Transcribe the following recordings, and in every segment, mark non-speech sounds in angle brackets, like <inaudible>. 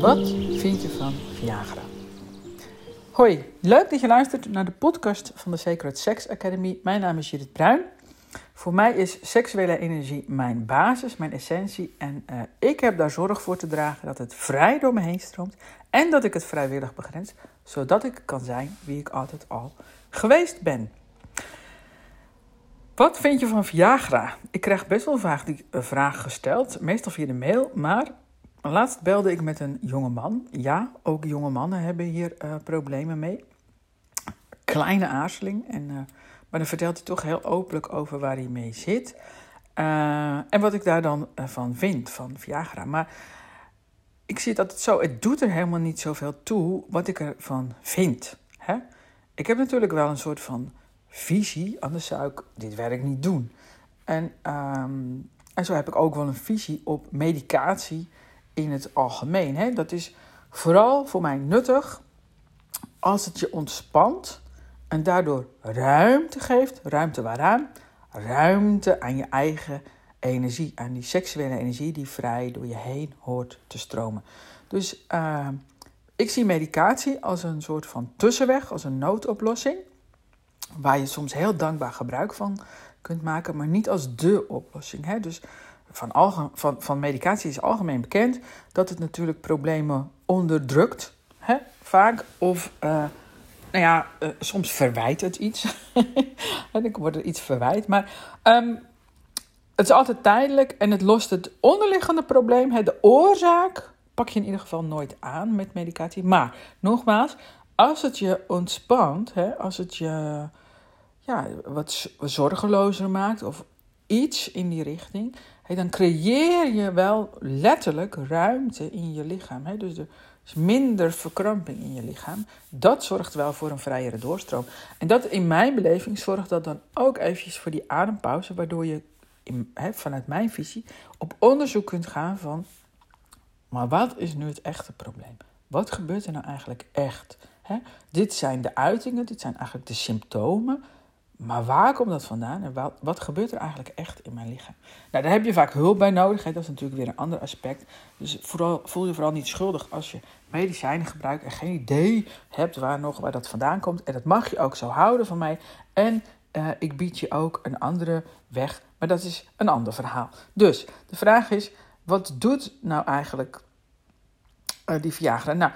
Wat vind je van Viagra? Hoi, leuk dat je luistert naar de podcast van de Sacred Sex Academy. Mijn naam is Judith Bruin. Voor mij is seksuele energie mijn basis, mijn essentie. En uh, ik heb daar zorg voor te dragen dat het vrij door me heen stroomt. En dat ik het vrijwillig begrens, zodat ik kan zijn wie ik altijd al geweest ben. Wat vind je van Viagra? Ik krijg best wel vaak die eh, vraag gesteld, meestal via de mail, maar laatst belde ik met een jonge man. Ja, ook jonge mannen hebben hier uh, problemen mee. Kleine aarzeling, en, uh, maar dan vertelt hij toch heel openlijk over waar hij mee zit. en wat ik daar dan van vind, van Viagra. Maar ik zie het altijd zo, het doet er helemaal niet zoveel toe wat ik ervan vind. Hè? Ik heb natuurlijk wel een soort van visie, anders zou ik dit werk niet doen. En, um, en zo heb ik ook wel een visie op medicatie in het algemeen. Hè? Dat is vooral voor mij nuttig als het je ontspant en daardoor ruimte geeft. Ruimte waaraan? Ruimte aan je eigen energie, aan die seksuele energie die vrij door je heen hoort te stromen. Dus uh, ik zie medicatie als een soort van tussenweg, als een noodoplossing waar je soms heel dankbaar gebruik van kunt maken, maar niet als dé oplossing. Hè? Dus van, van, van medicatie is algemeen bekend dat het natuurlijk problemen onderdrukt, hè? vaak. Of, uh, nou ja, uh, soms verwijt het iets. <laughs> en ik word er iets verwijt. Maar um, het is altijd tijdelijk en het lost het onderliggende probleem, hè, de oorzaak, pak je in ieder geval nooit aan met medicatie. Maar nogmaals, als het je ontspant, hè, als het je ja, wat zorgelozer maakt of iets in die richting, dan creëer je wel letterlijk ruimte in je lichaam. Dus er minder verkramping in je lichaam. Dat zorgt wel voor een vrijere doorstroom. En dat in mijn beleving zorgt dat dan ook eventjes voor die adempauze, waardoor je vanuit mijn visie op onderzoek kunt gaan van, maar wat is nu het echte probleem? Wat gebeurt er nou eigenlijk echt? Dit zijn de uitingen, dit zijn eigenlijk de symptomen. Maar waar komt dat vandaan en wat, wat gebeurt er eigenlijk echt in mijn lichaam? Nou, daar heb je vaak hulp bij nodig. Hè? Dat is natuurlijk weer een ander aspect. Dus voel je vooral niet schuldig als je medicijnen gebruikt en geen idee hebt waar nog waar dat vandaan komt. En dat mag je ook zo houden van mij. En uh, ik bied je ook een andere weg, maar dat is een ander verhaal. Dus de vraag is: wat doet nou eigenlijk uh, die Viagra? Nou,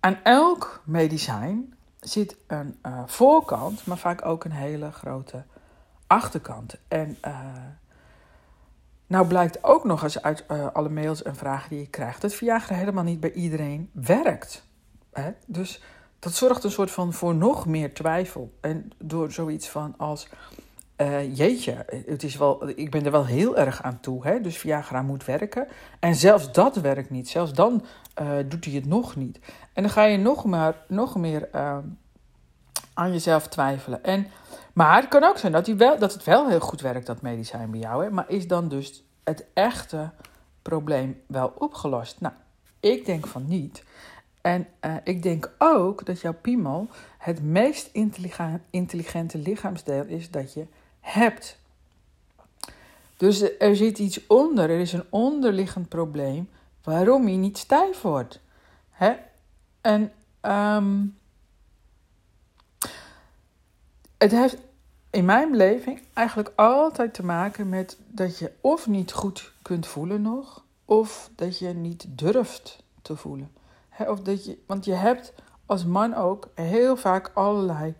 aan elk medicijn zit een uh, voorkant, maar vaak ook een hele grote achterkant. En uh, nou blijkt ook nog eens uit uh, alle mails en vragen die je krijgt, dat Viagra helemaal niet bij iedereen werkt. Hè? Dus dat zorgt een soort van voor nog meer twijfel. En door zoiets van als, jeetje, het is wel, ik ben er wel heel erg aan toe, hè? dus Viagra moet werken. En zelfs dat werkt niet, zelfs dan doet hij het nog niet. En dan ga je nog, maar, nog meer uh, aan jezelf twijfelen. En, maar het kan ook zijn dat, wel, dat het wel heel goed werkt, dat medicijn bij jou. Hè? Maar is dan dus het echte probleem wel opgelost? Nou, ik denk van niet. En ik denk ook dat jouw piemel het meest intelligente lichaamsdeel is dat je hebt. Dus er zit iets onder, er is een onderliggend probleem waarom je niet stijf wordt. Hè? En um, het heeft in mijn beleving eigenlijk altijd te maken met dat je of niet goed kunt voelen nog, of dat je niet durft te voelen. of dat je, want je hebt als man ook heel vaak allerlei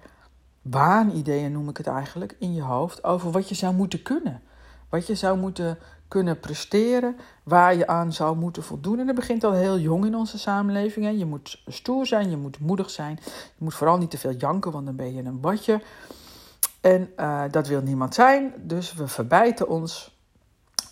waanideeën, noem ik het eigenlijk, in je hoofd over wat je zou moeten kunnen. Wat je zou moeten kunnen presteren, waar je aan zou moeten voldoen. En dat begint al heel jong in onze samenleving. Je moet stoer zijn, je moet moedig zijn. Je moet vooral niet te veel janken, want dan ben je een badje. En uh, dat wil niemand zijn, dus we verbijten ons.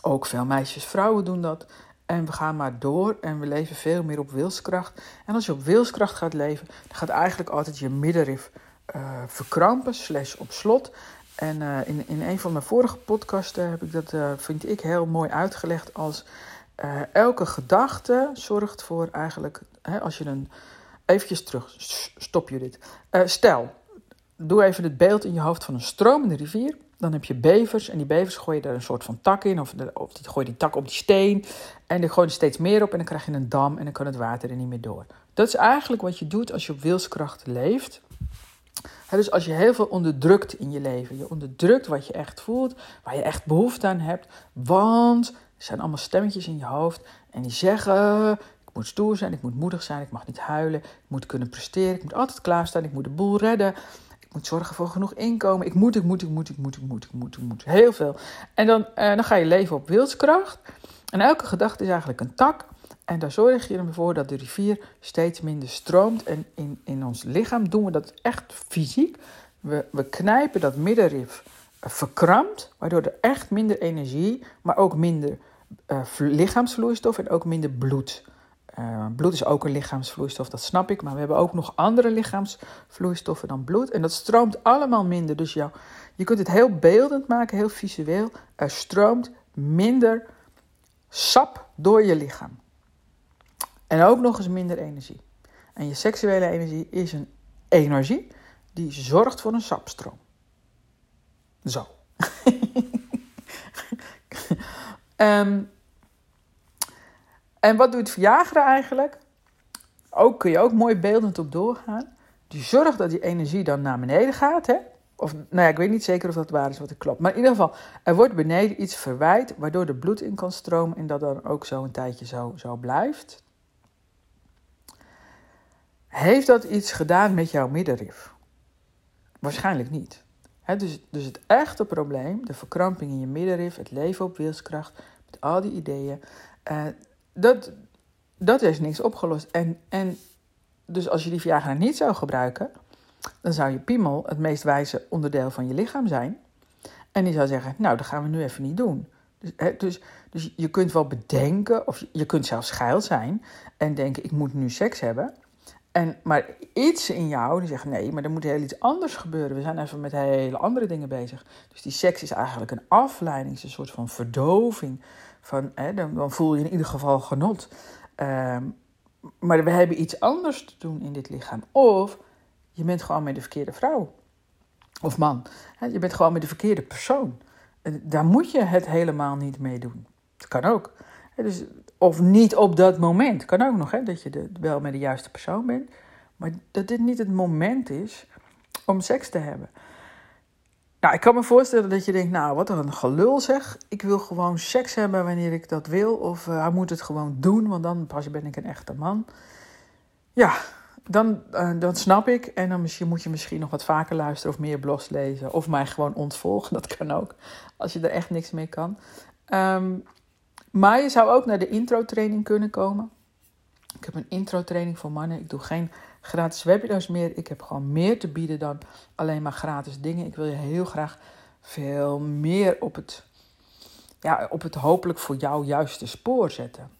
Ook veel meisjes, vrouwen doen dat. En we gaan maar door en we leven veel meer op wilskracht. En als je op wilskracht gaat leven, dan gaat eigenlijk altijd je middenrif uh, verkrampen, slash op slot. En uh, in, in een van mijn vorige podcasten heb ik dat, uh, vind ik, heel mooi uitgelegd als elke gedachte zorgt voor eigenlijk, hè, als je een, eventjes terug, stop je dit. stel, doe even het beeld in je hoofd van een stromende rivier. dan heb je bevers. En die bevers gooi je er een soort van tak in. Of, de, of die gooi die tak op die steen. En dan gooi je er steeds meer op. En dan krijg je een dam. En dan kan het water er niet meer door. Dat is eigenlijk wat je doet als je op wilskracht leeft. Dus als je heel veel onderdrukt in je leven. Je onderdrukt wat je echt voelt. Waar je echt behoefte aan hebt. Want er zijn allemaal stemmetjes in je hoofd. En die zeggen... Ik moet stoer zijn, ik moet moedig zijn, ik mag niet huilen, ik moet kunnen presteren, ik moet altijd klaarstaan, ik moet de boel redden, moet zorgen voor genoeg inkomen. Ik moet, ik moet, ik moet, ik moet, ik moet, ik moet, ik moet. Heel veel. En dan, uh, dan ga je leven op wilskracht. En elke gedachte is eigenlijk een tak. En daar zorg je ervoor dat de rivier steeds minder stroomt. En in, in ons lichaam doen we dat echt fysiek. We, we knijpen dat middenrif uh, verkrampt, waardoor er echt minder energie, maar ook minder uh, lichaamsvloeistof en ook minder bloed uh, bloed is ook een lichaamsvloeistof, dat snap ik. Maar we hebben ook nog andere lichaamsvloeistoffen dan bloed. En dat stroomt allemaal minder. Dus jou, je kunt het heel beeldend maken, heel visueel. Er stroomt minder sap door je lichaam. En ook nog eens minder energie. En je seksuele energie is een energie die zorgt voor een sapstroom. Zo. um, <laughs> En wat doet Viagra eigenlijk? Ook kun je ook mooi beeldend op doorgaan. Die zorgt dat die energie dan naar beneden gaat. Hè? Of, nou ja, ik weet niet zeker of dat waar is wat ik klopt. Maar in ieder geval, er wordt beneden iets verwijt, waardoor er bloed in kan stromen en dat dan ook zo een tijdje zo, zo blijft. Heeft dat iets gedaan met jouw middenrif? Waarschijnlijk niet. dus, dus het echte probleem, de verkramping in je middenrif, het leven op wilskracht, met al die ideeën, uh, dat, dat is niks opgelost. En, en dus als je die Viagra niet zou gebruiken, dan zou je piemel het meest wijze onderdeel van je lichaam zijn. En die zou zeggen, nou, dat gaan we nu even niet doen. Dus, dus, dus je kunt wel bedenken, of je kunt zelfs schuil zijn en denken, ik moet nu seks hebben. En, maar iets in jou die zegt, nee, maar er moet heel iets anders gebeuren. We zijn even met hele andere dingen bezig. Dus die seks is eigenlijk een afleiding, is een soort van verdoving van, hè, dan, voel je in ieder geval genot. Ehm, maar we hebben iets anders te doen in dit lichaam. Of je bent gewoon met de verkeerde vrouw. Of man. Je bent gewoon met de verkeerde persoon. Daar moet je het helemaal niet mee doen. Dat kan ook. Dus, of niet op dat moment. Kan ook nog, hè, dat je de, wel met de juiste persoon bent. Maar dat dit niet het moment is om seks te hebben. Nou, ik kan me voorstellen dat je denkt, nou, wat een gelul zeg. Ik wil gewoon seks hebben wanneer ik dat wil. Of uh, hij moet het gewoon doen, want dan pas ben ik een echte man. Ja, dan, uh, dan snap ik. En dan misschien, moet je misschien nog wat vaker luisteren of meer blogs lezen. Of mij gewoon ontvolgen, <laughs> dat kan ook. Als je er echt niks mee kan. Um, maar je zou ook naar de intro-training kunnen komen. Ik heb een intro-training voor mannen. Ik doe geen gratis webinars meer. Ik heb gewoon meer te bieden dan alleen maar gratis dingen. Ik wil je heel graag veel meer op het, ja, op het hopelijk voor jou juiste spoor zetten.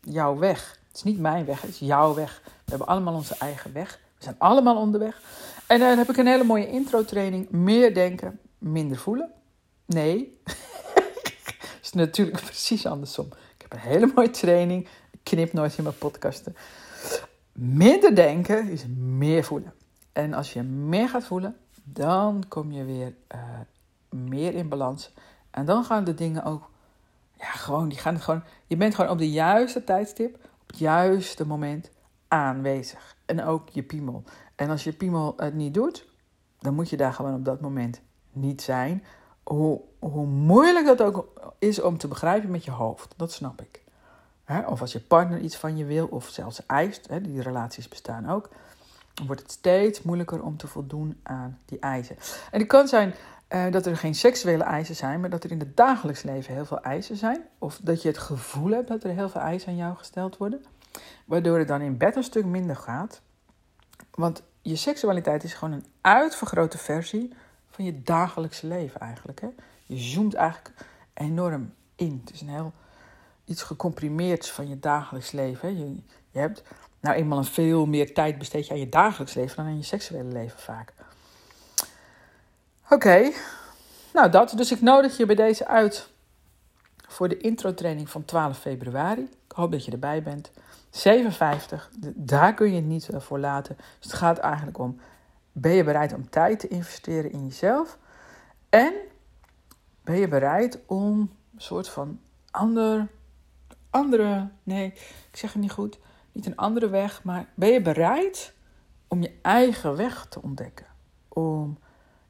Jouw weg. Het is niet mijn weg, het is jouw weg. We hebben allemaal onze eigen weg. We zijn allemaal onderweg. En dan heb ik een hele mooie intro-training. Meer denken, minder voelen. Nee. <laughs> Natuurlijk <laughs> precies andersom. Ik heb een hele mooie training. Ik knip nooit in mijn podcasten. Minder denken is meer voelen. En als je meer gaat voelen, dan kom je weer uh, meer in balans. En dan gaan de dingen ook, ja, gewoon, die gaan gewoon, je bent gewoon op de juiste tijdstip, op het juiste moment aanwezig. En ook je piemel. En als je piemel het niet doet, dan moet je daar gewoon op dat moment niet zijn. Hoe, hoe moeilijk dat ook is om te begrijpen met je hoofd, dat snap ik. Of als je partner iets van je wil of zelfs eist, die relaties bestaan ook, dan wordt het steeds moeilijker om te voldoen aan die eisen. En het kan zijn uh, dat er geen seksuele eisen zijn, maar dat er in het dagelijks leven heel veel eisen zijn. Of dat je het gevoel hebt dat er heel veel eisen aan jou gesteld worden, waardoor het dan in bed een stuk minder gaat. Want je seksualiteit is gewoon een uitvergrote versie van je dagelijkse leven eigenlijk. Je zoomt eigenlijk enorm in. Het is een heel iets gecomprimeerds van je dagelijks leven. Je, je hebt nou eenmaal een veel meer tijd besteed je aan je dagelijks leven dan aan je seksuele leven vaak. Oké, nou dat. Dus ik nodig je bij deze uit voor de intro-training van 12 februari. Ik hoop dat je erbij bent. 57, daar kun je het niet voor laten. Dus het gaat eigenlijk om, ben je bereid om tijd te investeren in jezelf? En ben je bereid om een soort van ander, andere, nee, ik zeg het niet goed, niet een andere weg, maar ben je bereid om je eigen weg te ontdekken? Om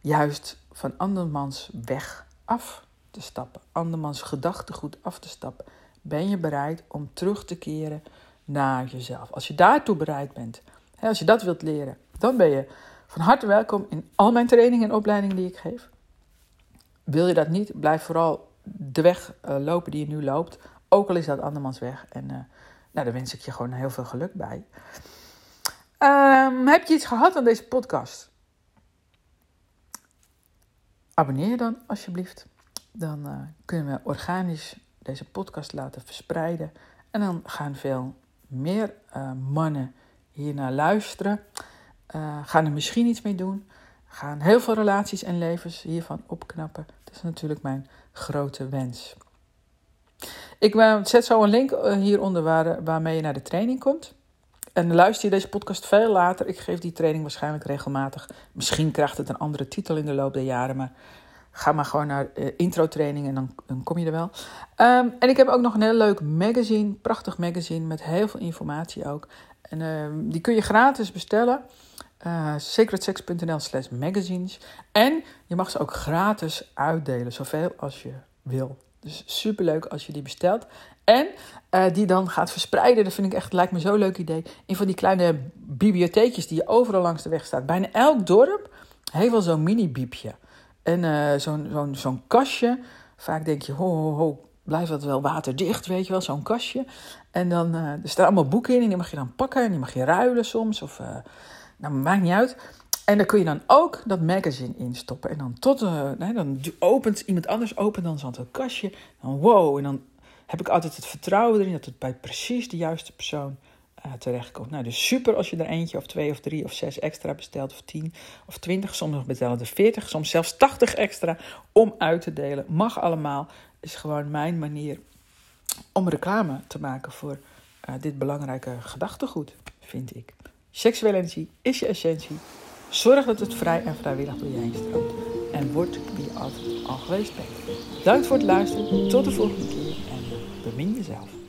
juist van andermans weg af te stappen, andermans gedachtegoed af te stappen. Ben je bereid om terug te keren naar jezelf? Als je daartoe bereid bent, als je dat wilt leren, dan ben je van harte welkom in al mijn trainingen en opleidingen die ik geef. Wil je dat niet, blijf vooral de weg uh, lopen die je nu loopt, ook al is dat andermans weg. En uh, nou, daar wens ik je gewoon heel veel geluk bij. Um, heb je iets gehad aan deze podcast? Abonneer je dan alsjeblieft. Dan uh, kunnen we organisch deze podcast laten verspreiden. En dan gaan veel meer mannen hiernaar luisteren. gaan er misschien iets mee doen gaan heel veel relaties en levens hiervan opknappen. Dat is natuurlijk mijn grote wens. Ik zet zo een link uh, hieronder waar, waarmee je naar de training komt. En luister je deze podcast veel later. Ik geef die training waarschijnlijk regelmatig. Misschien krijgt het een andere titel in de loop der jaren. Maar ga maar gewoon naar uh, intro training en dan, kom je er wel. Um, en ik heb ook nog een heel leuk magazine. Prachtig magazine met heel veel informatie ook. En ehm, die kun je gratis bestellen uh, sacredsex.nl slash magazines. En je mag ze ook gratis uitdelen, zoveel als je wil. Dus superleuk als je die bestelt. En uh, die dan gaat verspreiden, dat vind ik echt, lijkt me zo'n leuk idee. In van die kleine bibliotheekjes die je overal langs de weg staat. Bijna elk dorp heeft wel zo'n mini-biepje. En uh, zo'n zo'n zo'n kastje. Vaak denk je, ho, ho, ho, blijft dat wel waterdicht, weet je wel, zo'n kastje. En dan, er staan allemaal boeken in en die mag je dan pakken en die mag je ruilen soms. Of nou, maakt niet uit. En daar kun je dan ook dat magazine instoppen. En dan tot nee, dan opent iemand anders opent dan zo'n kastje. Dan wow. En dan heb ik altijd het vertrouwen erin dat het bij precies de juiste persoon uh, terechtkomt. Nou, dus super als je er eentje of twee of drie of zes extra bestelt. Of tien of twintig. Soms betalen er veertig. Soms zelfs tachtig extra om uit te delen. Mag allemaal. Is gewoon mijn manier om reclame te maken voor uh, dit belangrijke gedachtegoed, vind ik. Seksuele energie is je essentie. Zorg dat het vrij en vrijwillig door je heen stroomt. En word wie je altijd al geweest bent. Bedankt voor het luisteren. Tot de volgende keer. En bemin jezelf.